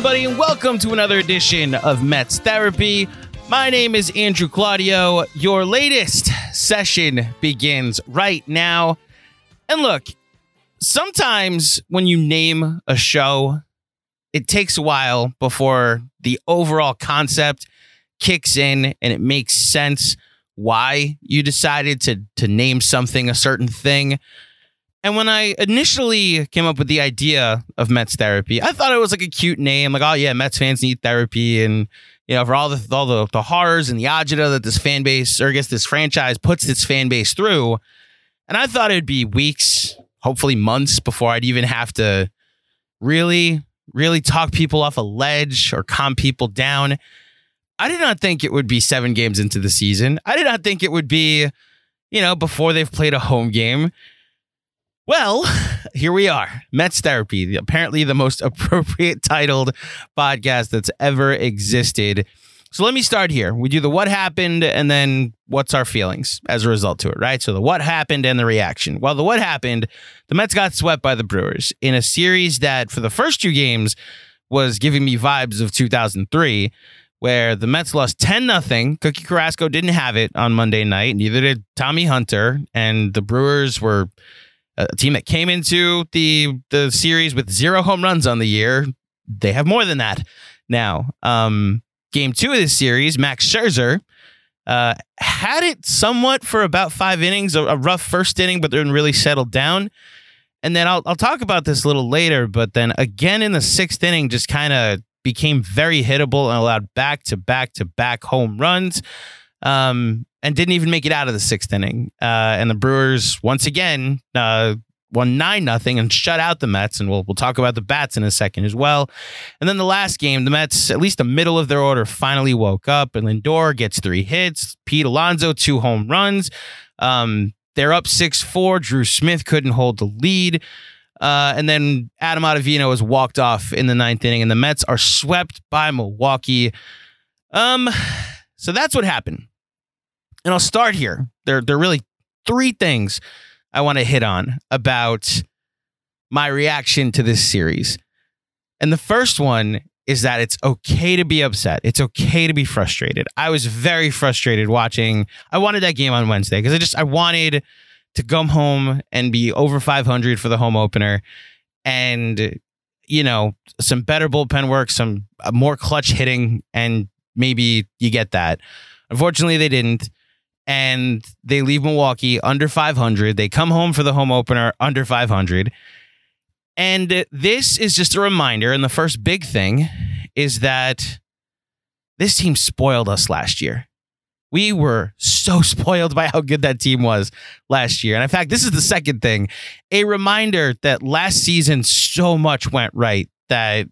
Everybody, and welcome to another edition of Mets Therapy. My name is Andrew Claudio. Your latest session begins right now. And look, sometimes when you name a show, it takes a while before the overall concept kicks in and it makes sense why you decided to to name something a certain thing. And when I initially came up with the idea of Mets therapy, I thought it was like a cute name, like oh yeah, Mets fans need therapy, and you know for all the all the, the horrors and the agita that this fan base or I guess this franchise puts its fan base through. And I thought it'd be weeks, hopefully months, before I'd even have to really, really talk people off a ledge or calm people down. I did not think it would be seven games into the season. I did not think it would be, you know, before they've played a home game. Well, here we are. Mets Therapy, apparently the most appropriate titled podcast that's ever existed. So let me start here. We do the what happened and then what's our feelings as a result to it, right? So the what happened and the reaction. Well, the what happened, the Mets got swept by the Brewers in a series that for the first two games was giving me vibes of 2003 where the Mets lost 10 nothing. Cookie Carrasco didn't have it on Monday night, neither did Tommy Hunter, and the Brewers were a team that came into the the series with zero home runs on the year. They have more than that now. Um, game two of this series, Max Scherzer uh, had it somewhat for about five innings, a, a rough first inning, but then really settled down. And then I'll I'll talk about this a little later, but then again in the sixth inning, just kind of became very hittable and allowed back to back to back home runs. Um, and didn't even make it out of the sixth inning. Uh, and the Brewers once again uh, won nine nothing and shut out the Mets. And we'll we'll talk about the bats in a second as well. And then the last game, the Mets, at least the middle of their order, finally woke up. And Lindor gets three hits. Pete Alonso two home runs. Um, they're up six four. Drew Smith couldn't hold the lead. Uh, and then Adam Ottavino was walked off in the ninth inning, and the Mets are swept by Milwaukee. Um, so that's what happened. And I'll start here. There, there are really three things I want to hit on about my reaction to this series. And the first one is that it's okay to be upset. It's okay to be frustrated. I was very frustrated watching. I wanted that game on Wednesday because I just I wanted to come home and be over 500 for the home opener and you know, some better bullpen work, some uh, more clutch hitting and maybe you get that. Unfortunately, they didn't and they leave Milwaukee under 500. They come home for the home opener under 500. And this is just a reminder. And the first big thing is that this team spoiled us last year. We were so spoiled by how good that team was last year. And in fact, this is the second thing a reminder that last season so much went right that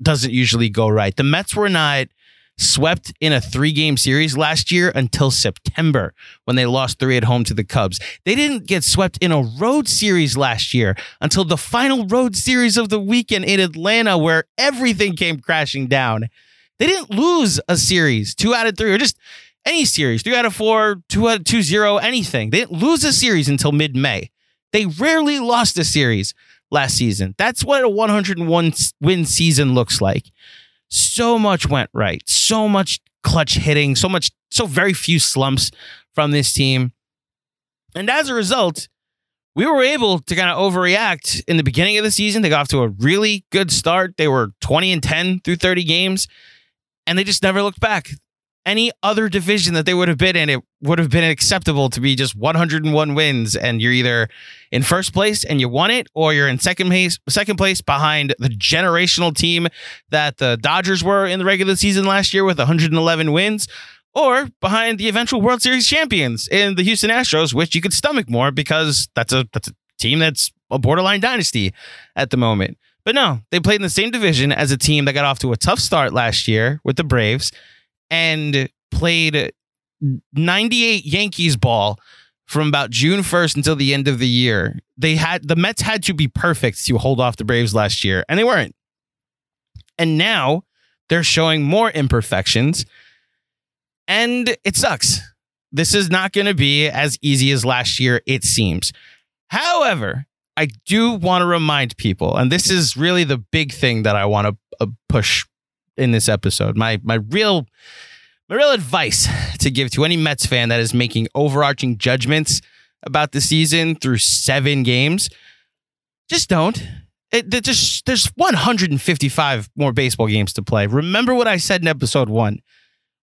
doesn't usually go right. The Mets were not swept in a three game series last year until September when they lost three at home to the Cubs. They didn't get swept in a road series last year until the final road series of the weekend in Atlanta, where everything came crashing down. They didn't lose a series, two out of three, or just any series, three out of four, two out of two zero, anything. They didn't lose a series until mid May. They rarely lost a series last season. That's what a 101 win season looks like so much went right. So much clutch hitting, so much, so very few slumps from this team. And as a result, we were able to kind of overreact in the beginning of the season. They got off to a really good start. They were 20 and 10 through 30 games, and they just never looked back. Any other division that they would have been in, it would have been acceptable to be just 101 wins, and you're either in first place and you won it, or you're in second place, second place behind the generational team that the Dodgers were in the regular season last year with 111 wins, or behind the eventual World Series champions in the Houston Astros, which you could stomach more because that's a that's a team that's a borderline dynasty at the moment. But no, they played in the same division as a team that got off to a tough start last year with the Braves and played 98 Yankees ball from about June 1st until the end of the year. They had the Mets had to be perfect to hold off the Braves last year, and they weren't. And now they're showing more imperfections and it sucks. This is not going to be as easy as last year, it seems. However, I do want to remind people, and this is really the big thing that I want to uh, push in this episode. My my real my real advice to give to any Mets fan that is making overarching judgments about the season through seven games, just don't. It, just there's 155 more baseball games to play. Remember what I said in episode one.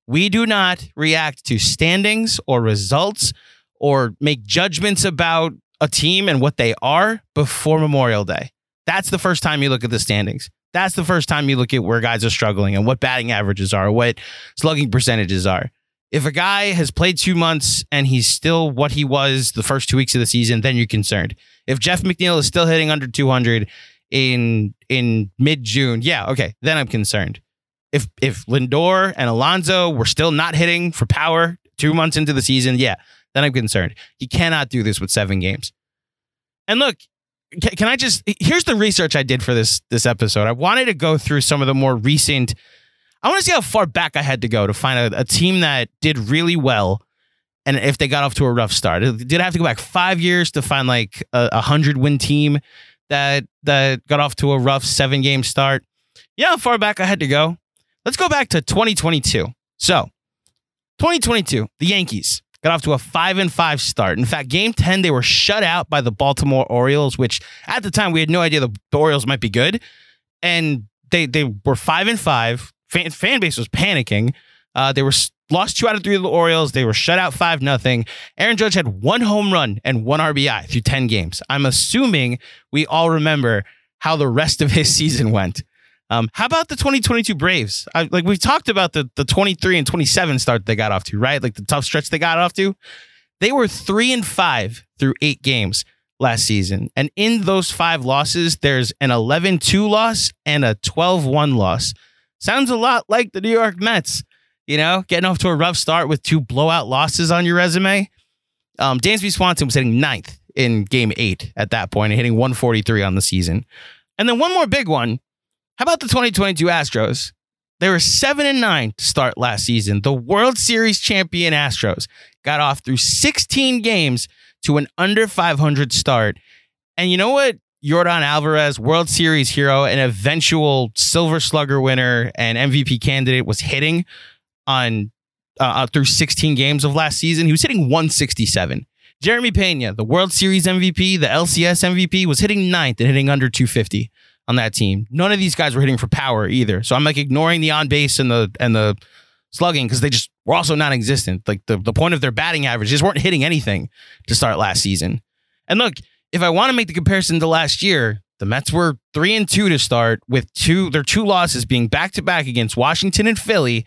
We do not react to standings or results or make judgments about a team and what they are before Memorial Day. That's the first time you look at the standings. That's the first time you look at where guys are struggling and what batting averages are, what slugging percentages are. If a guy has played two months and he's still what he was the first two weeks of the season, then you're concerned. If Jeff McNeil is still hitting under 200 in in mid June, yeah, okay, then I'm concerned if if Lindor and Alonso were still not hitting for power two months into the season, yeah, then I'm concerned. He cannot do this with seven games. And look, can, can I just here's the research I did for this this episode. I wanted to go through some of the more recent. I want to see how far back I had to go to find a, a team that did really well and if they got off to a rough start. Did I have to go back five years to find like a, a hundred win team that that got off to a rough seven game start? Yeah, how far back I had to go. Let's go back to 2022. So, 2022, the Yankees got off to a 5 and 5 start. In fact, game 10 they were shut out by the Baltimore Orioles, which at the time we had no idea the, the Orioles might be good. And they they were 5 and 5. Fan, fan base was panicking. Uh, they were lost two out of three of the Orioles. They were shut out five nothing. Aaron Judge had one home run and one RBI through 10 games. I'm assuming we all remember how the rest of his season went. Um, how about the 2022 Braves? I, like we've talked about the the 23 and 27 start they got off to, right? Like the tough stretch they got off to. They were three and five through eight games last season, and in those five losses, there's an 11-2 loss and a 12-1 loss. Sounds a lot like the New York Mets. You know, getting off to a rough start with two blowout losses on your resume. Um, Dansby Swanson was hitting ninth in Game Eight at that point, and hitting 143 on the season. And then one more big one how about the 2022 Astros? They were 7 and 9 to start last season. The World Series champion Astros got off through 16 games to an under 500 start. And you know what? Yordan Alvarez, World Series hero, and eventual Silver Slugger winner and MVP candidate, was hitting on uh through 16 games of last season. He was hitting 167. Jeremy Pena, the World Series MVP, the LCS MVP, was hitting ninth and hitting under 250 on that team. None of these guys were hitting for power either. So I'm like ignoring the on base and the and the slugging because they just were also non-existent. Like the, the point of their batting average, just weren't hitting anything to start last season. And look, if I want to make the comparison to last year, the Mets were three and two to start with two their two losses being back to back against Washington and Philly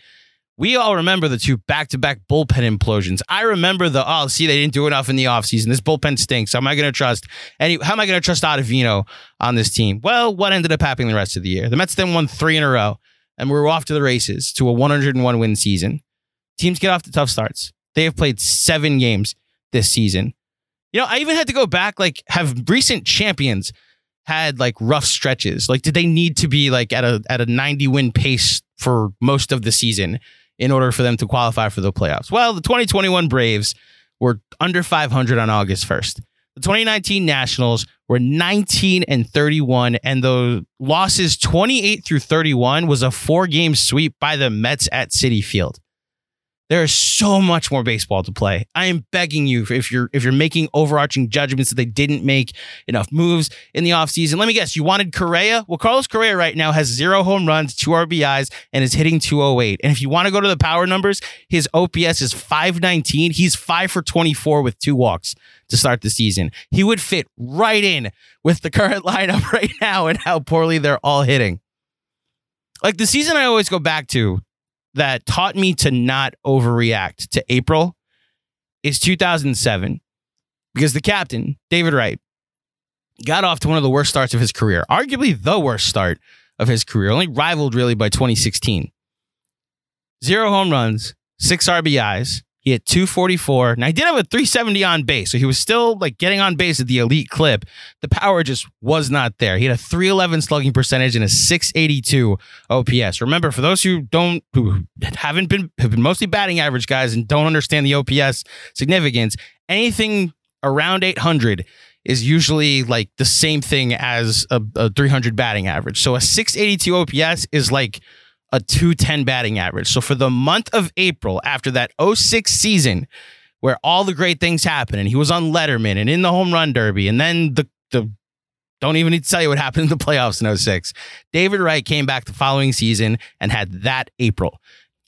we all remember the two back-to-back bullpen implosions. I remember the oh, see, they didn't do enough in the offseason. This bullpen stinks. How am I going to trust any? How am I going to trust Ottavino on this team? Well, what ended up happening the rest of the year? The Mets then won three in a row, and we were off to the races to a 101 win season. Teams get off to tough starts. They have played seven games this season. You know, I even had to go back. Like, have recent champions had like rough stretches? Like, did they need to be like at a at a 90 win pace for most of the season? In order for them to qualify for the playoffs. Well, the 2021 Braves were under 500 on August 1st. The 2019 Nationals were 19 and 31, and the losses 28 through 31 was a four game sweep by the Mets at Citi Field. There is so much more baseball to play. I am begging you if you're if you're making overarching judgments that they didn't make enough moves in the offseason. Let me guess, you wanted Correa? Well, Carlos Correa right now has zero home runs, two RBIs, and is hitting 208. And if you want to go to the power numbers, his OPS is 519. He's five for 24 with two walks to start the season. He would fit right in with the current lineup right now and how poorly they're all hitting. Like the season I always go back to that taught me to not overreact to April is 2007 because the captain, David Wright, got off to one of the worst starts of his career, arguably the worst start of his career, only rivaled really by 2016. Zero home runs, six RBIs, he had 244. Now he did have a 370 on base, so he was still like getting on base at the elite clip. The power just was not there. He had a 311 slugging percentage and a 682 OPS. Remember, for those who don't who haven't been have been mostly batting average guys and don't understand the OPS significance, anything around 800 is usually like the same thing as a, a 300 batting average. So a 682 OPS is like a 210 batting average. So for the month of April, after that 06 season, where all the great things happened, and he was on Letterman and in the home run derby, and then the the don't even need to tell you what happened in the playoffs in 06. David Wright came back the following season and had that April.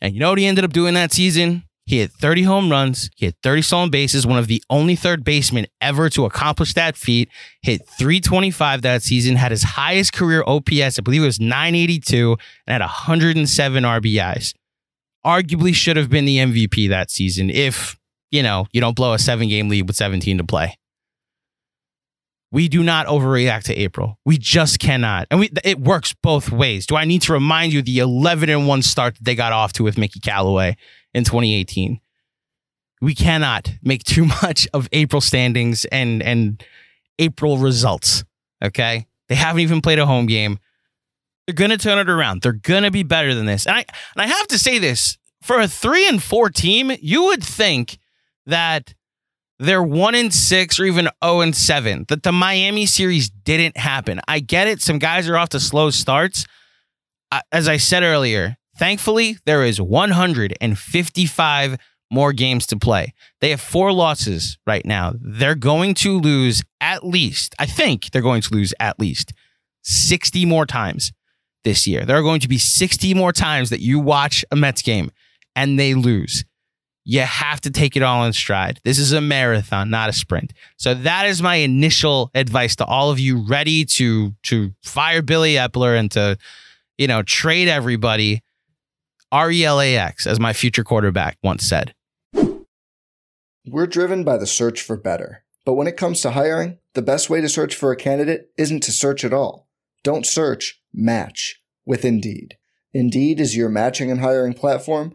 And you know what he ended up doing that season? He had 30 home runs. He had 30 stolen bases, one of the only third basemen ever to accomplish that feat. Hit 325 that season, had his highest career OPS, I believe it was 982, and had 107 RBIs. Arguably should have been the MVP that season if, you know, you don't blow a seven game lead with 17 to play. We do not overreact to April. We just cannot. And we, it works both ways. Do I need to remind you the 11 and 1 start that they got off to with Mickey Callaway? in 2018. We cannot make too much of April standings and and April results. Okay, they haven't even played a home game. They're gonna turn it around. They're gonna be better than this. And I and I have to say this for a three and four team, you would think that they're one and six or even 0 and seven. That the Miami series didn't happen. I get it. Some guys are off to slow starts. As I said earlier, Thankfully, there is 155 more games to play. They have four losses right now. They're going to lose at least, I think they're going to lose at least 60 more times this year. There are going to be 60 more times that you watch a Mets game and they lose. You have to take it all in stride. This is a marathon, not a sprint. So that is my initial advice to all of you ready to to fire Billy Eppler and to you know trade everybody R E L A X, as my future quarterback once said. We're driven by the search for better. But when it comes to hiring, the best way to search for a candidate isn't to search at all. Don't search, match with Indeed. Indeed is your matching and hiring platform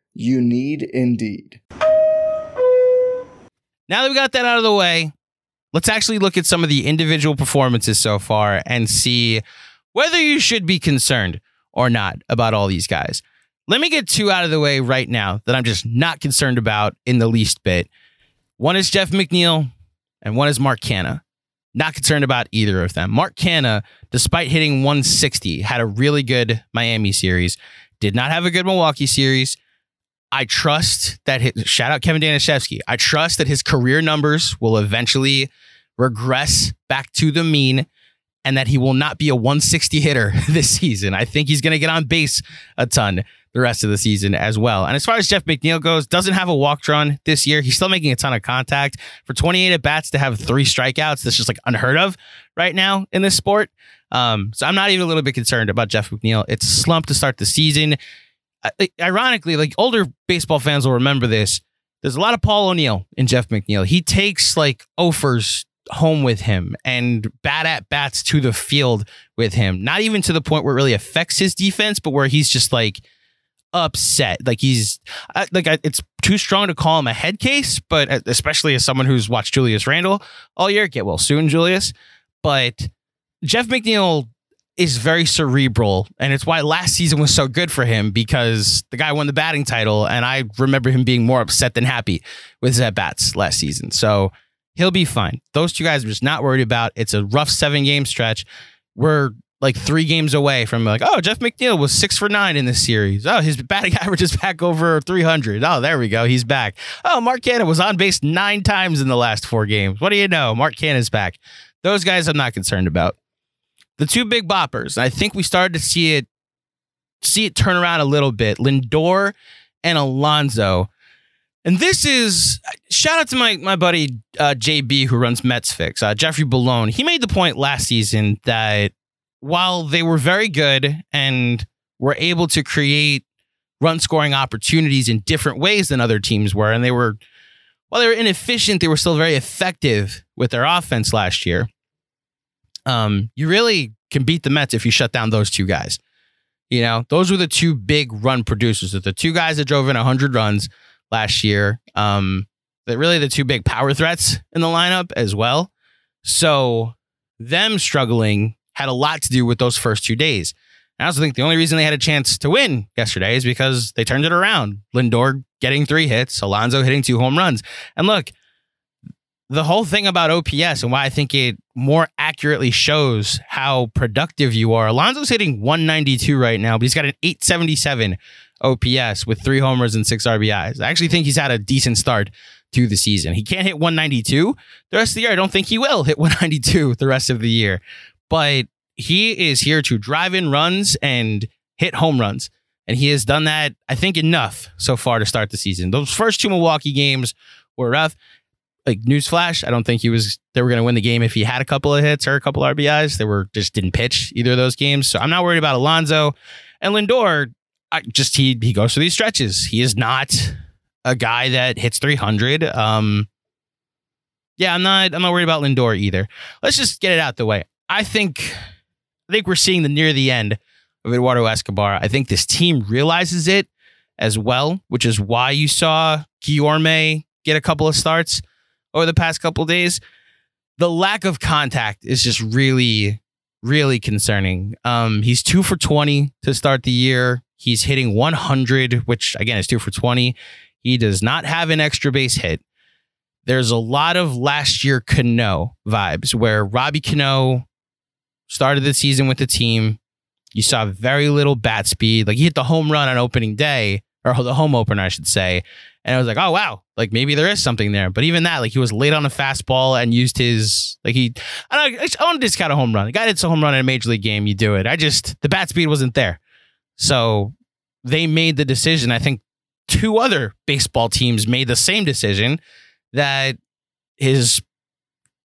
You need Indeed. Now that we got that out of the way, let's actually look at some of the individual performances so far and see whether you should be concerned or not about all these guys. Let me get two out of the way right now that I'm just not concerned about in the least bit. One is Jeff McNeil, and one is Mark Canha. Not concerned about either of them. Mark Canha, despite hitting 160, had a really good Miami series. Did not have a good Milwaukee series. I trust that his, shout out Kevin Danishevsky. I trust that his career numbers will eventually regress back to the mean and that he will not be a 160 hitter this season. I think he's going to get on base a ton the rest of the season as well. And as far as Jeff McNeil goes, doesn't have a walk drawn this year. He's still making a ton of contact. For 28 at bats to have three strikeouts, that's just like unheard of right now in this sport. Um, so I'm not even a little bit concerned about Jeff McNeil. It's slumped to start the season. Ironically, like older baseball fans will remember this. There's a lot of Paul O'Neill in Jeff McNeil. He takes like offers home with him and bad at bats to the field with him. Not even to the point where it really affects his defense, but where he's just like upset. Like he's like it's too strong to call him a head case, but uh, especially as someone who's watched Julius Randle all year, get well soon, Julius. But Jeff McNeil is very cerebral, and it's why last season was so good for him because the guy won the batting title, and I remember him being more upset than happy with his at bats last season. So he'll be fine. Those two guys are just not worried about. It's a rough seven game stretch. We're like three games away from like, oh, Jeff McNeil was six for nine in this series. Oh, his batting average is back over 300. Oh, there we go. He's back. Oh, Mark Canha was on base nine times in the last four games. What do you know? Mark Canha's back. Those guys I'm not concerned about. The two big boppers, I think we started to see it see it turn around a little bit. Lindor and Alonso. And this is shout out to my my buddy uh, JB who runs Mets Fix, uh, Jeffrey Ballone. He made the point last season that while they were very good and were able to create run scoring opportunities in different ways than other teams were, and they were while they were inefficient, they were still very effective with their offense last year. Um, you really can beat the Mets if you shut down those two guys. You know, those were the two big run producers. The two guys that drove in 100 runs last year. Um, that really the two big power threats in the lineup as well. So them struggling had a lot to do with those first two days. I also think the only reason they had a chance to win yesterday is because they turned it around. Lindor getting three hits, Alonso hitting two home runs. And look, the whole thing about OPS and why I think it more accurately shows how productive you are. Alonso's hitting 192 right now, but he's got an 877 OPS with three homers and six RBIs. I actually think he's had a decent start to the season. He can't hit 192 the rest of the year. I don't think he will hit 192 the rest of the year, but he is here to drive in runs and hit home runs. And he has done that, I think, enough so far to start the season. Those first two Milwaukee games were rough like newsflash, I don't think he was they were going to win the game if he had a couple of hits or a couple RBIs. They were just didn't pitch either of those games. So I'm not worried about Alonso and Lindor. I just he he goes through these stretches. He is not a guy that hits 300. Um, yeah, I'm not I'm not worried about Lindor either. Let's just get it out the way. I think I think we're seeing the near the end of Eduardo Escobar. I think this team realizes it as well, which is why you saw Guillorme get a couple of starts over the past couple days. The lack of contact is just really, really concerning. Um, he's two for 20 to start the year. He's hitting 100, which again is two for 20. He does not have an extra base hit. There's a lot of last year Cano vibes where Robbie Cano started the season with the team. You saw very little bat speed. Like he hit the home run on opening day, or the home opener, I should say. And I was like, oh wow, like maybe there is something there. But even that, like he was late on a fastball and used his like he I don't I want to discount a home run. A guy hits a home run in a major league game, you do it. I just the bat speed wasn't there. So they made the decision. I think two other baseball teams made the same decision that his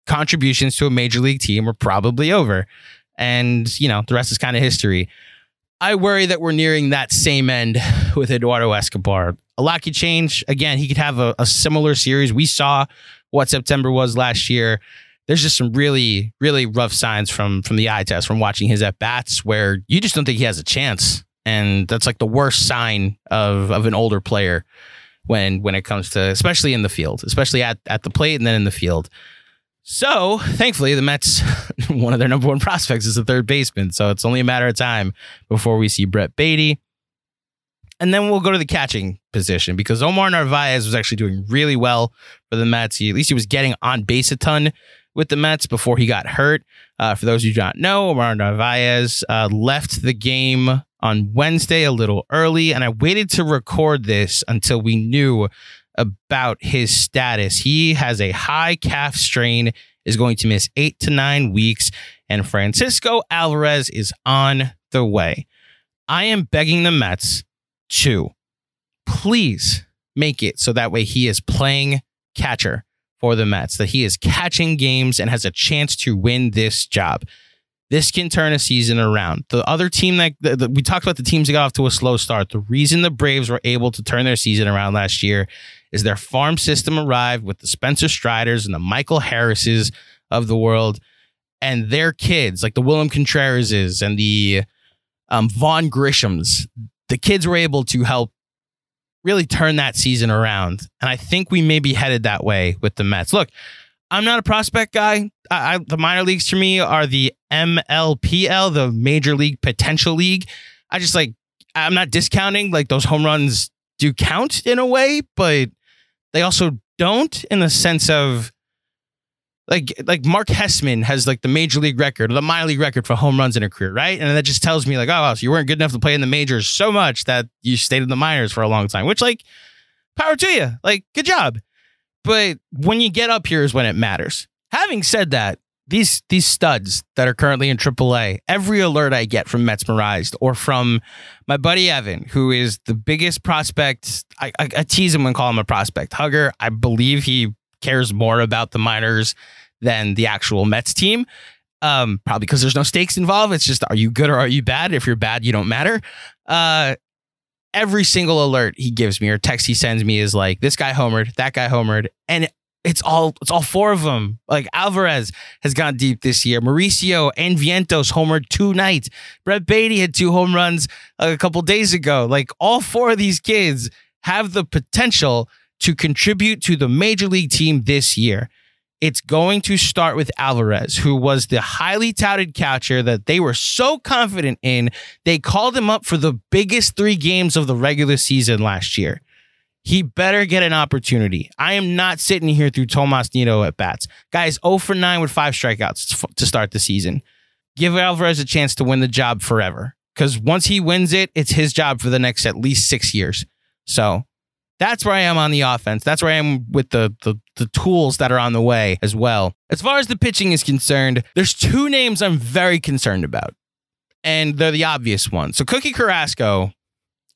contributions to a major league team were probably over. And, you know, the rest is kind of history. I worry that we're nearing that same end with Eduardo Escobar. A lot could change. Again, he could have a, a similar series. We saw what September was last year. There's just some really, really rough signs from from the eye test from watching his at bats where you just don't think he has a chance, and that's like the worst sign of of an older player when when it comes to especially in the field, especially at at the plate and then in the field. So, thankfully, the Mets, one of their number one prospects is the third baseman. So it's only a matter of time before we see Brett Baty. And then we'll go to the catching position because Omar Narvaez was actually doing really well for the Mets. He, at least he was getting on base a ton with the Mets before he got hurt. Uh, for those who do not know, Omar Narvaez uh, left the game on Wednesday a little early, and I waited to record this until we knew about his status. He has a high calf strain, is going to miss eight to nine weeks, and Francisco Alvarez is on the way. I am begging the Mets to please make it so that way he is playing catcher for the Mets, that he is catching games and has a chance to win this job. this can turn a season around. The other team that the, the, we talked about the teams that got off to a slow start. The reason the Braves were able to turn their season around last year is their farm system arrived with the Spencer Striders and the Michael Harrises of the world and their kids, like the William Contrerases and the um, Vaughn Grissoms. The kids were able to help really turn that season around. And I think we may be headed that way with the Mets. Look, I'm not a prospect guy. I, I, the minor leagues to me are the MLPL, the Major League Potential League. I just like, I'm not discounting, like, those home runs do count in a way, but they also don't in the sense of like like Mark Hessman has like the major league record, the minor league record for home runs in a career, right? And that just tells me like, oh, so you weren't good enough to play in the majors so much that you stayed in the minors for a long time. Which like, power to you, like good job. But when you get up here is when it matters. Having said that, these these studs that are currently in AAA, every alert I get from Metsmerized or from my buddy Evan, who is the biggest prospect, I, I, I tease him and call him a prospect hugger. I believe he cares more about the minors than the actual Mets team. Um, probably because there's no stakes involved. It's just, are you good or are you bad? If you're bad, you don't matter. Uh, every single alert he gives me or text he sends me is like, this guy homered, that guy homered, and it's all it's all four of them. Like Alvarez has gone deep this year. Mauricio and Vientos homered two nights. Brett Baty had two home runs a couple days ago. Like all four of these kids have the potential to contribute to the major league team this year. It's going to start with Alvarez, who was the highly touted catcher that they were so confident in. They called him up for the biggest three games of the regular season last year. He better get an opportunity. I am not sitting here through Tomas Nido at bats. Guys, 0 for 9 with five strikeouts to start the season. Give Alvarez a chance to win the job forever. Because once he wins it, it's his job for the next at least six years. So that's where I am on the offense. That's where I am with the, the the tools that are on the way as well. As far as the pitching is concerned, there's two names I'm very concerned about. And they're the obvious ones. So Cookie Carrasco,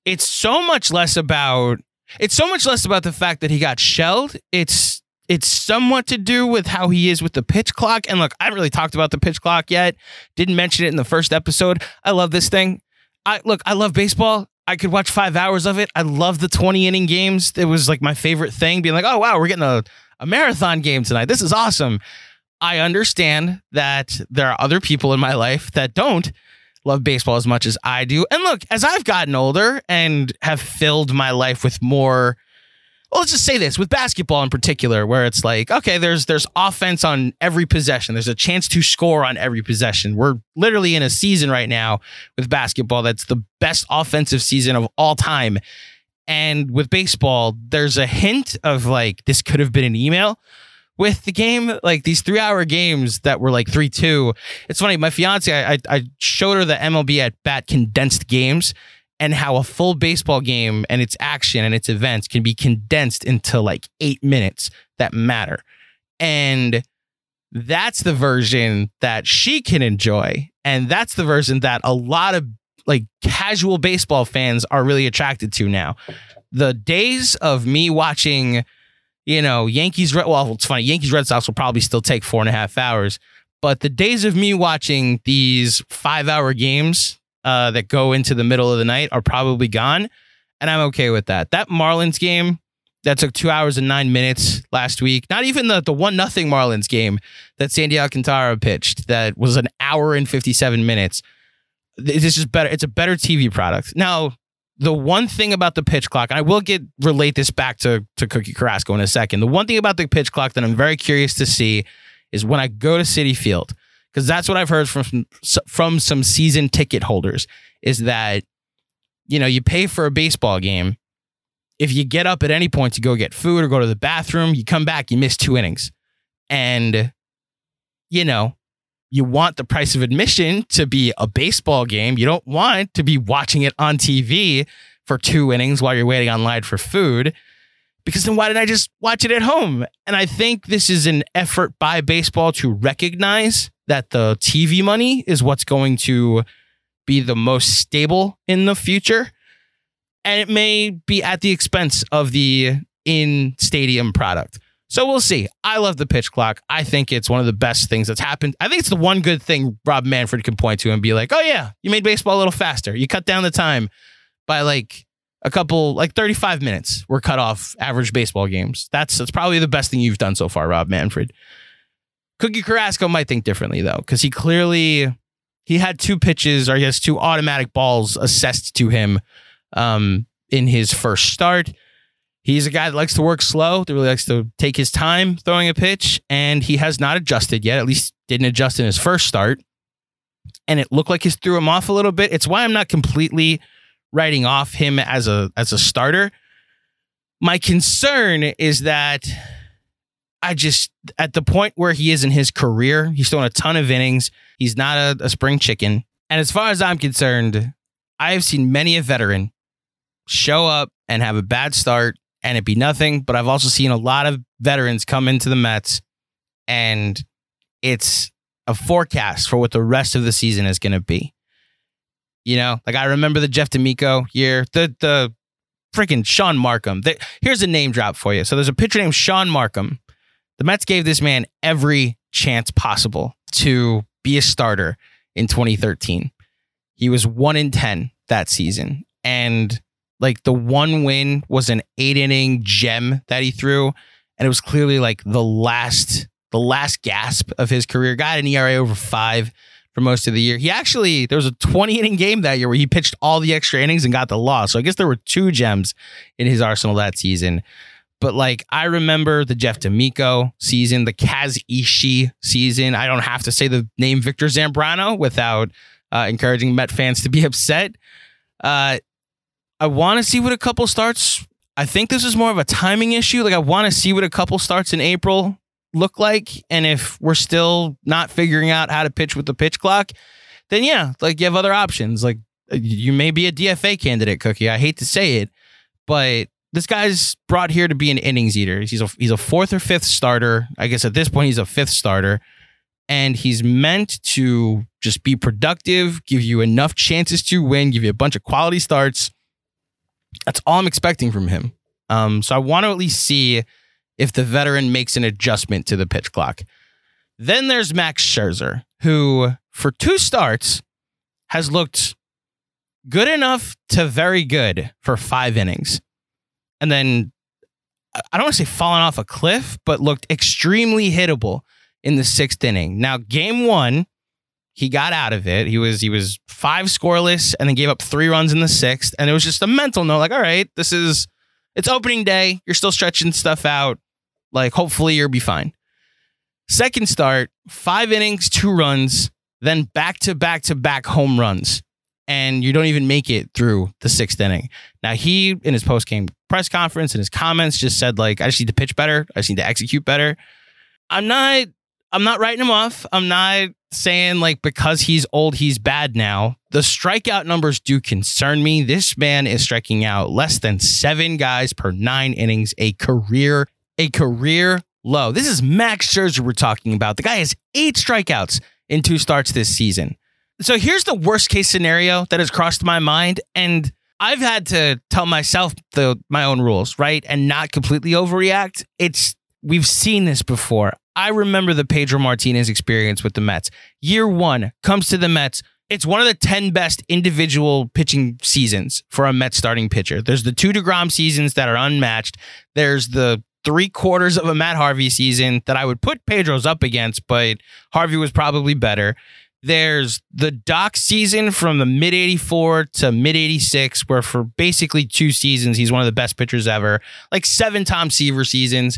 it's so much less about it's so much less about the fact that he got shelled. It's it's somewhat to do with how he is with the pitch clock. And look, I haven't really talked about the pitch clock yet. Didn't mention it in the first episode. I love this thing. I look, I love baseball. I could watch five hours of it. I love the 20 inning games. It was like my favorite thing, being like, oh wow, we're getting a, a marathon game tonight. This is awesome. I understand that there are other people in my life that don't love baseball as much as I do. And look, as I've gotten older and have filled my life with more well, let's just say this with basketball in particular, where it's like, okay, there's there's offense on every possession. There's a chance to score on every possession. We're literally in a season right now with basketball that's the best offensive season of all time. And with baseball, there's a hint of like this could have been an email with the game, like these three hour games that were like three two. It's funny. My fiance, I, I showed her the MLB at bat condensed games and how a full baseball game and its action and its events can be condensed into like eight minutes that matter. And that's the version that she can enjoy. And that's the version that a lot of like casual baseball fans are really attracted to now. The days of me watching you know, Yankees, well, it's funny. Yankees Red Sox will probably still take four and a half hours. But the days of me watching these five hour games uh, that go into the middle of the night are probably gone. And I'm okay with that. That Marlins game that took two hours and nine minutes last week, not even the, the one nothing Marlins game that Sandy Alcantara pitched that was an hour and 57 minutes. This is better. It's a better TV product. Now, the one thing about the pitch clock, and I will get relate this back to, to Cookie Carrasco in a second. The one thing about the pitch clock that I'm very curious to see is when I go to Citi Field, because that's what I've heard from from some season ticket holders is that you know you pay for a baseball game. If you get up at any point to go get food or go to the bathroom, you come back, you miss two innings, and you know you want the price of admission to be a baseball game. You don't want to be watching it on TV for two innings while you're waiting online for food. Because then why didn't I just watch it at home? And I think this is an effort by baseball to recognize that the TV money is what's going to be the most stable in the future. And it may be at the expense of the in stadium product. So we'll see. I love the pitch clock. I think it's one of the best things that's happened. I think it's the one good thing Rob Manfred can point to and be like, oh, yeah, you made baseball a little faster. You cut down the time by like a couple, like 35 minutes were cut off average baseball games. That's, that's probably the best thing you've done so far, Rob Manfred. Cookie Carrasco might think differently, though, because he clearly he had two pitches or he has two automatic balls assessed to him um, in his first start. He's a guy that likes to work slow, that really likes to take his time throwing a pitch, and he has not adjusted yet, at least didn't adjust in his first start. And it looked like he threw him off a little bit. It's why I'm not completely writing off him as a as a starter. My concern is that I just at the point where he is in his career, he's throwing a ton of innings. He's not a, a spring chicken. And as far as I'm concerned, I have seen many a veteran show up and have a bad start and it be nothing. But I've also seen a lot of veterans come into the Mets and it's a forecast for what the rest of the season is going to be. You know, like I remember the Jeff D'Amico year, the the freaking Shaun Marcum. Here's a name drop for you. So there's a pitcher named Shaun Marcum the Mets gave this man every chance possible to be a starter in 2013. He was 1 in 10 that season. And like the one win was an 8 inning gem that he threw and it was clearly like the last the last gasp of his career. Got an ERA over 5 for most of the year. He actually there was a 20 inning game that year where he pitched all the extra innings and got the loss. So I guess there were two gems in his arsenal that season. But like I remember the Jeff D'Amico season, the Kaz Ishii season. I don't have to say the name Victor Zambrano without uh, encouraging Met fans to be upset. Uh, I want to see what a couple starts. I think this is more of a timing issue. Like I want to see what a couple starts in April look like, and if we're still not figuring out how to pitch with the pitch clock, then yeah, like you have other options. Like you may be a DFA candidate, Cookie. I hate to say it, but this guy's brought here to be an innings eater. He's a he's a fourth or fifth starter. I guess at this point he's a fifth starter, and he's meant to just be productive, give you enough chances to win, give you a bunch of quality starts. That's all I'm expecting from him. Um, so I want to at least see if the veteran makes an adjustment to the pitch clock. Then there's Max Scherzer, who for two starts has looked good enough to very good for five innings and then I don't want to say fallen off a cliff, but looked extremely hittable in the sixth inning. Now, game one, he got out of it. He was he was five scoreless and then gave up three runs in the sixth. And it was just a mental note, like, all right, this is it's opening day. You're still stretching stuff out. Like, hopefully you'll be fine. Second start, five innings, two runs, then back to back to back home runs and you don't even make it through the sixth inning. Now he in his post game press conference and his comments just said like I just need to pitch better. I just need to execute better. I'm not I'm not writing him off. I'm not saying like because he's old he's bad now. The strikeout numbers do concern me. This man is striking out less than 7 guys per 9 innings, a career a career low. This is Max Scherzer we're talking about. The guy has 8 strikeouts in two starts this season. So here's the worst case scenario that has crossed my mind. And I've had to tell myself the my own rules, right? And not completely overreact. It's we've seen this before. I remember the Pedro Martinez experience with the Mets. Year one comes to the Mets. It's one of the 10 best individual pitching seasons for a Mets starting pitcher. There's the two DeGrom seasons that are unmatched. There's the three quarters of a Matt Harvey season that I would put Pedro's up against, but Harvey was probably better. There's the Doc season from the mid 84 to mid 86, where for basically two seasons, he's one of the best pitchers ever, like seven Tom Seaver seasons.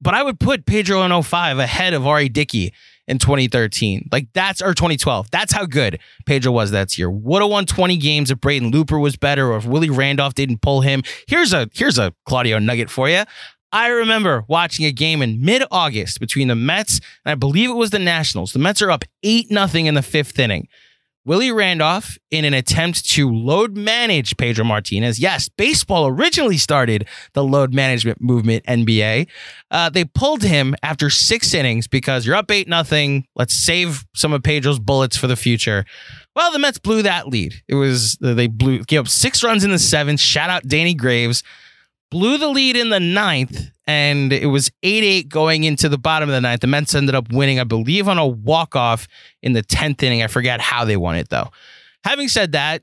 But I would put Pedro in 05 ahead of R.A. Dickey in 2013. Like that's or 2012. That's how good Pedro was that year. Would have won 20 games if Braden Looper was better or if Willie Randolph didn't pull him. Here's a here's a Claudio nugget for you. I remember watching a game in mid-August between the Mets and I believe it was the Nationals. The Mets are up 8 nothing in the 5th inning. Willie Randolph, in an attempt to load manage Pedro Martinez, yes, baseball originally started the load management movement, NBA. Uh, they pulled him after six innings because you're up 8 nothing. Let's save some of Pedro's bullets for the future. Well, the Mets blew that lead. It was, they blew, gave up six runs in the seventh. Shout out Danny Graves blew the lead in the ninth, and it was 8 8 going into the bottom of the ninth. The Mets ended up winning, I believe, on a walk off in the 10th inning. I forget how they won it, though. Having said that,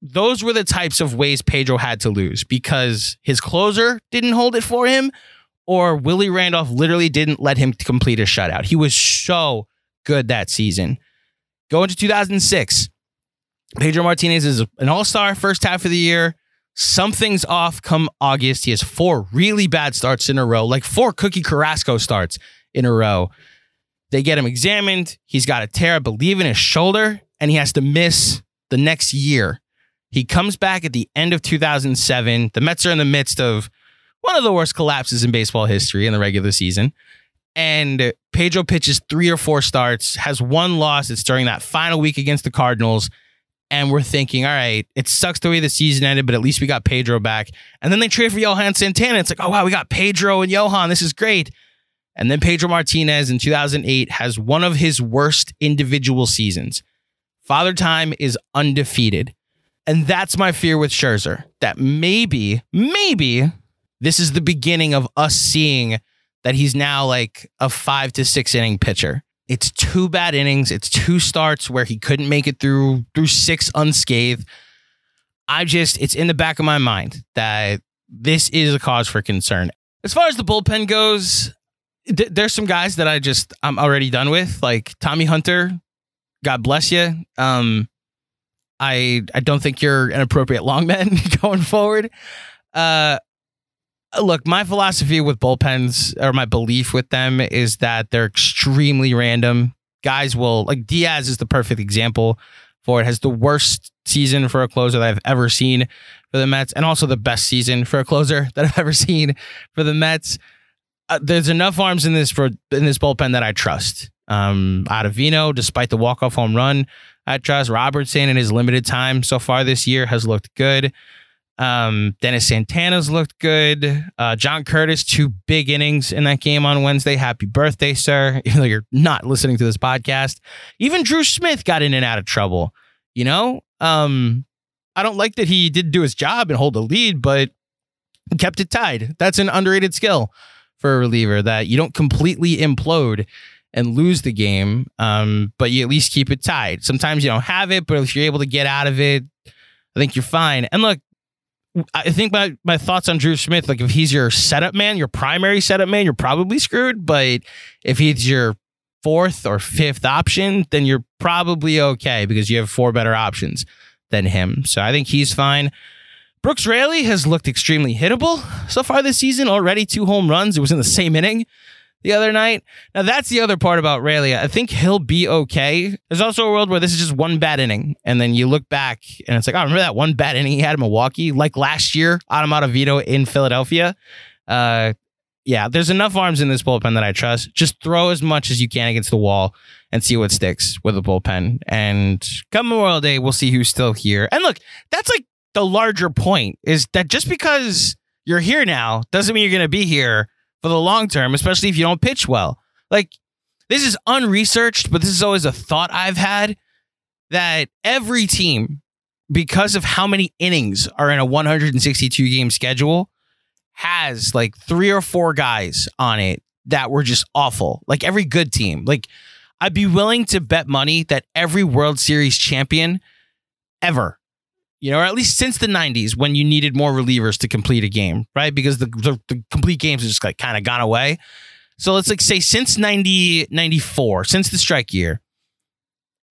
those were the types of ways Pedro had to lose because his closer didn't hold it for him, or Willie Randolph literally didn't let him complete a shutout. He was so good that season. Going to 2006, Pedro Martinez is an all star first half of the year. Something's off come August. He has four really bad starts in a row, like four Cookie Carrasco starts in a row. They get him examined. He's got a tear, I believe, in his shoulder, and he has to miss the next year. He comes back at the end of 2007. The Mets are in the midst of one of the worst collapses in baseball history in the regular season. And Pedro pitches three or four starts, has one loss. It's during that final week against the Cardinals and we're thinking, all right, it sucks the way the season ended, but at least we got Pedro back. And then they trade for Johan Santana. It's like, oh wow, we got Pedro and Johan. This is great. And then Pedro Martinez in 2008 has one of his worst individual seasons. Father Time is undefeated. And that's my fear with Scherzer that maybe, maybe this is the beginning of us seeing that he's now like a five to six inning pitcher. It's two bad innings. It's two starts where he couldn't make it through through six unscathed. I just it's in the back of my mind that this is a cause for concern. As far as the bullpen goes, th- there's some guys that I just I'm already done with, like Tommy Hunter. God bless you. Um, I I don't think you're an appropriate long man going forward. Uh, look, my philosophy with bullpens or my belief with them is that they're extremely random. Guys will like Diaz is the perfect example for it. Has the worst season for a closer that I've ever seen for the Mets, and also the best season for a closer that I've ever seen for the Mets. Uh, there's enough arms in this for in this bullpen that I trust. Um, Ottavino, despite the walk off home run, I trust Robertson in his limited time so far this year has looked good. Um, Dennis Santana's looked good. Uh, John Curtiss, two big innings in that game on Wednesday. Happy birthday, sir. Even though you're not listening to this podcast. Even Drew Smith got in and out of trouble. You know, um, I don't like that he didn't do his job and hold the lead, but kept it tied. That's an underrated skill for a reliever that you don't completely implode and lose the game, um, but you at least keep it tied. Sometimes you don't have it, but if you're able to get out of it, I think you're fine. And look, I think my, my thoughts on Drew Smith, like if he's your setup man, your primary setup man, you're probably screwed. But if he's your fourth or fifth option, then you're probably okay because you have four better options than him. So I think he's fine. Brooks Raley has looked extremely hittable so far this season. Already two home runs. It was in the same inning the other night. Now that's the other part about Raley. I think he'll be okay. There's also a world where this is just one bad inning, and then you look back and it's like, oh, remember that one bad inning he had in Milwaukee, like last year, Adam Ottavino in Philadelphia. Uh, yeah, there's enough arms in this bullpen that I trust. Just throw as much as you can against the wall and see what sticks with the bullpen. And come Memorial Day, we'll see who's still here. And look, that's like the larger point is that just because you're here now doesn't mean you're going to be here for the long term, especially if you don't pitch well. Like, this is unresearched, but this is always a thought I've had that every team, because of how many innings are in a 162 game schedule, has like three or four guys on it that were just awful. Like every good team. Like, I'd be willing to bet money that every World Series champion ever you know, or at least since the 90s when you needed more relievers to complete a game, right? Because the, the, the complete games have just like kind of gone away. So let's like say since 90, 94, since the strike year,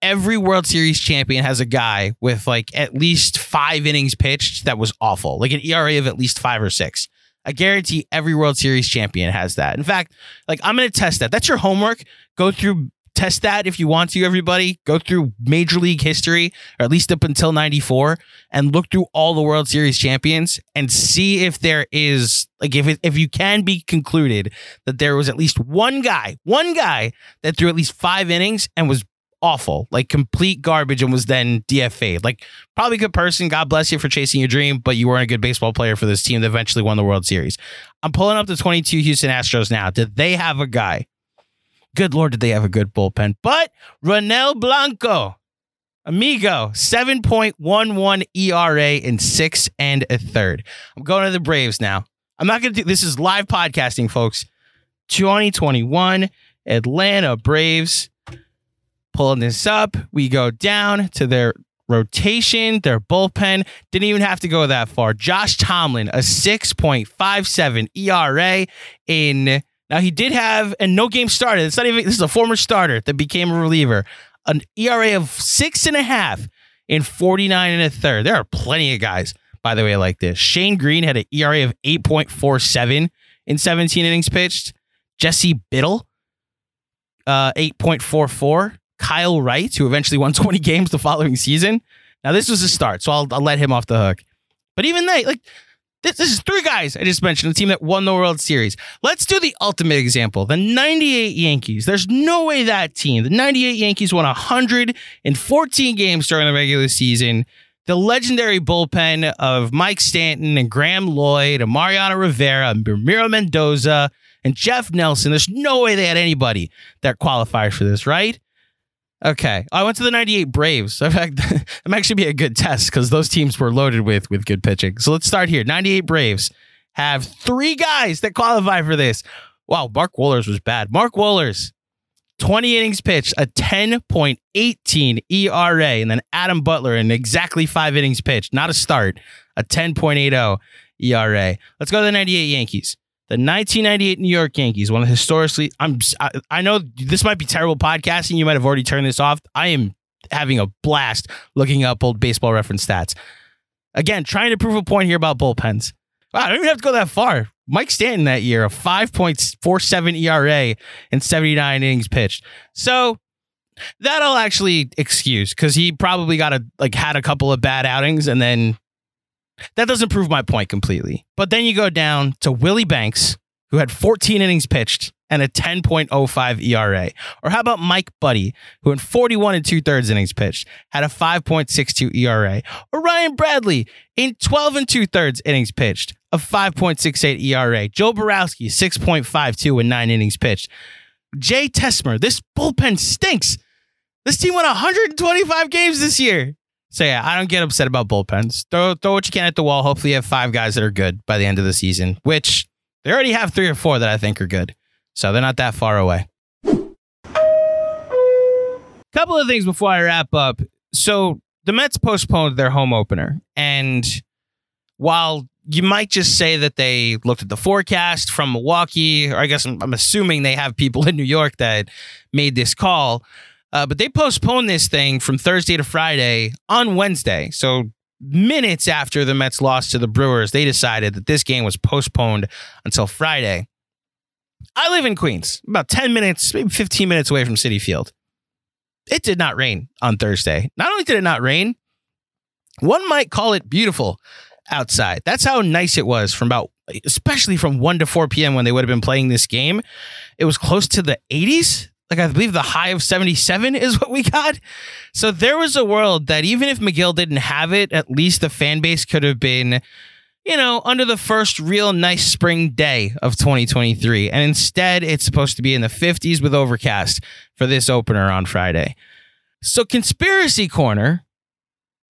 every World Series champion has a guy with like at least five innings pitched that was awful, like an ERA of at least five or six. I guarantee every World Series champion has that. In fact, like I'm going to test that. That's your homework. Go through test that if you want to, everybody. Go through Major League history, or at least up until 94, and look through all the World Series champions and see if there is, like, if, it, if you can be concluded that there was at least one guy, one guy that threw at least five innings and was awful, like complete garbage and was then DFA'd. Like, probably a good person. God bless you for chasing your dream, but you weren't a good baseball player for this team that eventually won the World Series. I'm pulling up the 22 Houston Astros now. Did they have a guy Good Lord, did they have a good bullpen. But Ronel Blanco, amigo, 7.11 ERA in six and a third. I'm going to the Braves now. I'm not going to do this is live podcasting, folks. 2021 Atlanta Braves pulling this up. We go down to their rotation, their bullpen. Didn't even have to go that far. Josh Tomlin, a 6.57 ERA in now he did have and no game started. It's not even this is a former starter that became a reliever. An ERA of six and a half in 49 and a third. There are plenty of guys, by the way, like this. Shane Greene had an ERA of 8.47 in 17 innings pitched. Jesse Biddle, uh, 8.44. Kyle Wright, who eventually won 20 games the following season. Now, this was a start, so I'll, I'll let him off the hook. But even they, like, this, this, is three guys I just mentioned, a team that won the World Series. Let's do the ultimate example the 98 Yankees. There's no way that team, the 98 Yankees, won 114 games during the regular season. The legendary bullpen of Mike Stanton and Graeme Lloyd and Mariano Rivera and Ramiro Mendoza and Jeff Nelson. There's no way they had anybody that qualified for this, right? Okay. I went to the 98 Braves. In fact, might actually be a good test because those teams were loaded with with good pitching. So let's start here. 98 Braves have three guys that qualify for this. Wow, Mark Wohlers was bad. Mark Wohlers, 20 innings pitched, a 10.18 ERA, and then Adam Butler in exactly five innings pitched, not a start, a 10.80 ERA. Let's go to the 98 Yankees. The 1998 New York Yankees, one of historically, I'm, I, I know this might be terrible podcasting. You might have already turned this off. I am having a blast looking up old baseball reference stats. Again, trying to prove a point here about bullpens. Wow, I don't even have to go that far. Mike Stanton that year, a 5.47 ERA and 79 innings pitched. So that I'll actually excuse because he probably got a like had a couple of bad outings and then that doesn't prove my point completely. But then you go down to Willie Banks, who had 14 innings pitched and a 10.05 ERA. Or how about Mike Buddie, who in 41 and two thirds innings pitched had a 5.62 ERA. Or Ryan Bradley in 12 and two thirds innings pitched, a 5.68 ERA. Joe Borowski, 6.52 in nine innings pitched. Jay Tessmer, this bullpen stinks. This team won 125 games this year. So yeah, I don't get upset about bullpens. Throw throw what you can at the wall. Hopefully, you have five guys that are good by the end of the season, which they already have three or four that I think are good. So they're not that far away. Couple of things before I wrap up. So the Mets postponed their home opener, and while you might just say that they looked at the forecast from Milwaukee, or I guess I'm, I'm assuming they have people in New York that made this call. Uh, but they postponed this thing from Thursday to Friday on Wednesday. So minutes after the Mets lost to the Brewers, they decided that this game was postponed until Friday. I live in Queens, about 10 minutes, maybe 15 minutes away from Citi Field. It did not rain on Thursday. Not only did it not rain, one might call it beautiful outside. That's how nice it was from about, especially from 1 to 4 p.m. when they would have been playing this game. It was close to the 80s like I believe the high of 77 is what we got. So there was a world that even if Megill didn't have it, at least the fan base could have been, you know, under the first real nice spring day of 2023. And instead, it's supposed to be in the 50s with overcast for this opener on Friday. So Conspiracy Corner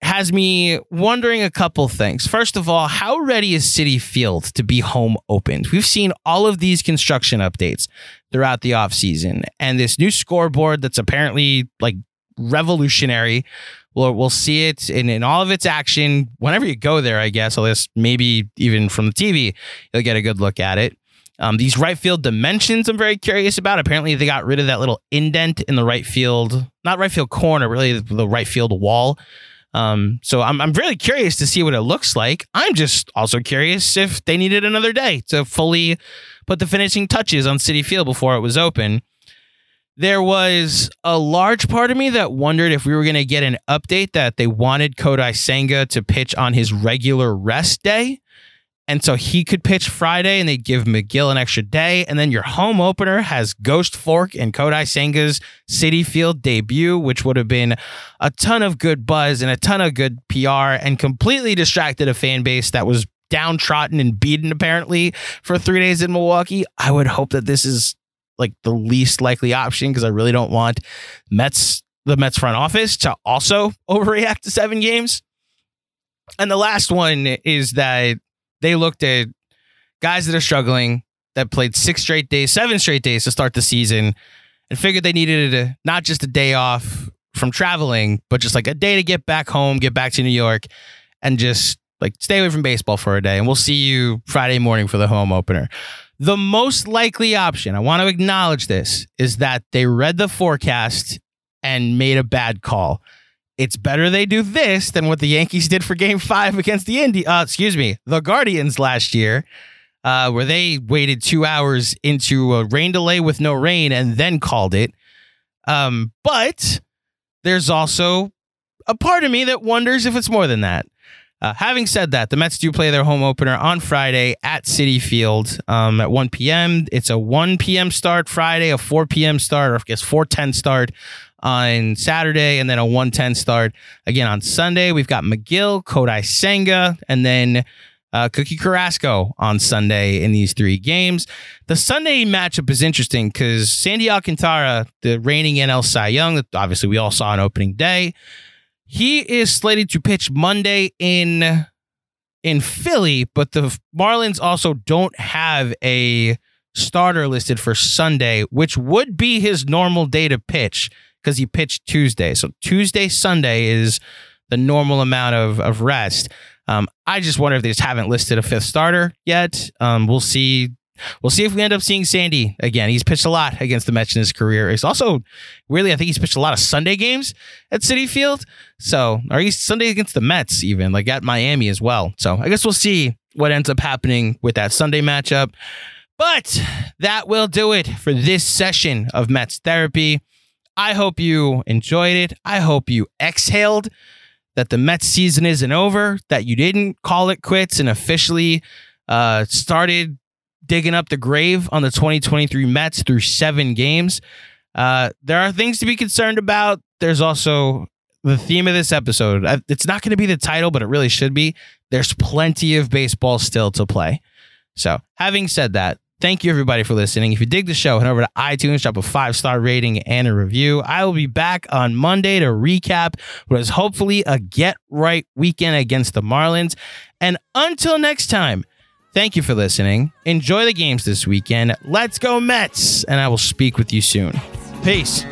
has me wondering a couple things. First of all, how ready is Citi Field to be home opened? We've seen all of these construction updates throughout the offseason and this new scoreboard that's apparently like revolutionary. We'll, we'll see it in, in all of its action whenever you go there, I guess, least maybe even from the TV, you'll get a good look at it. Um, these right field dimensions, I'm very curious about. Apparently, they got rid of that little indent in the right field, not right field corner, really the right field wall um, so I'm, I'm really curious to see what it looks like. I'm just also curious if they needed another day to fully put the finishing touches on Citi Field before it was open. There was a large part of me that wondered if we were going to get an update that they wanted Kodai Senga to pitch on his regular rest day. And so he could pitch Friday and they give Megill an extra day. And then your home opener has Ghost Fork and Kodai Senga's Citi Field debut, which would have been a ton of good buzz and a ton of good PR and completely distracted a fan base that was downtrodden and beaten apparently for three days in Milwaukee. I would hope that this is like the least likely option because I really don't want Mets, the Mets front office to also overreact to seven games. And the last one is that they looked at guys that are struggling that played six straight days, seven straight days to start the season, and figured they needed a, not just a day off from traveling, but just like a day to get back home, get back to New York, and just like stay away from baseball for a day. And we'll see you Friday morning for the home opener. The most likely option, I want to acknowledge this, is that they read the forecast and made a bad call. It's better they do this than what the Yankees did for game five against the Indi- uh, excuse me, the Guardians last year, uh, where they waited two hours into a rain delay with no rain and then called it. Um, but there's also a part of me that wonders if it's more than that. Uh, having said that, the Mets do play their home opener on Friday at Citi Field um, at 1 p.m. It's a 1 p.m. start Friday, a 4 p.m. start, or I guess 4:10 start on Saturday, and then a 1:10 start again on Sunday. We've got Megill, Kodai Senga, and then uh, Cookie Carrasco on Sunday in these three games. The Sunday matchup is interesting because Sandy Alcantara, the reigning NL Cy Young, that obviously we all saw on opening day, he is slated to pitch Monday in in Philly, but the Marlins also don't have a starter listed for Sunday, which would be his normal day to pitch because he pitched Tuesday. So Tuesday, Sunday is the normal amount of, of rest. Um, I just wonder if they just haven't listed a fifth starter yet. Um, we'll see. We'll see if we end up seeing Sandy again. He's pitched a lot against the Mets in his career. He's also really, I think he's pitched a lot of Sunday games at Citi Field. So, or he's Sunday against the Mets, even like at Miami as well. So, I guess we'll see what ends up happening with that Sunday matchup. But that will do it for this session of Mets Therapy. I hope you enjoyed it. I hope you exhaled that the Mets season isn't over, that you didn't call it quits and officially uh, started digging up the grave on the 2023 Mets through seven games. Uh, there are things to be concerned about. There's also the theme of this episode. It's not going to be the title, but it really should be. There's plenty of baseball still to play. So, having said that, Thank you, everybody, for listening. If you dig the show, head over to iTunes, drop a five star rating and a review. I will be back on Monday to recap what is hopefully a get right weekend against the Marlins. And until next time, thank you for listening. Enjoy the games this weekend. Let's go, Mets. And I will speak with you soon. Peace.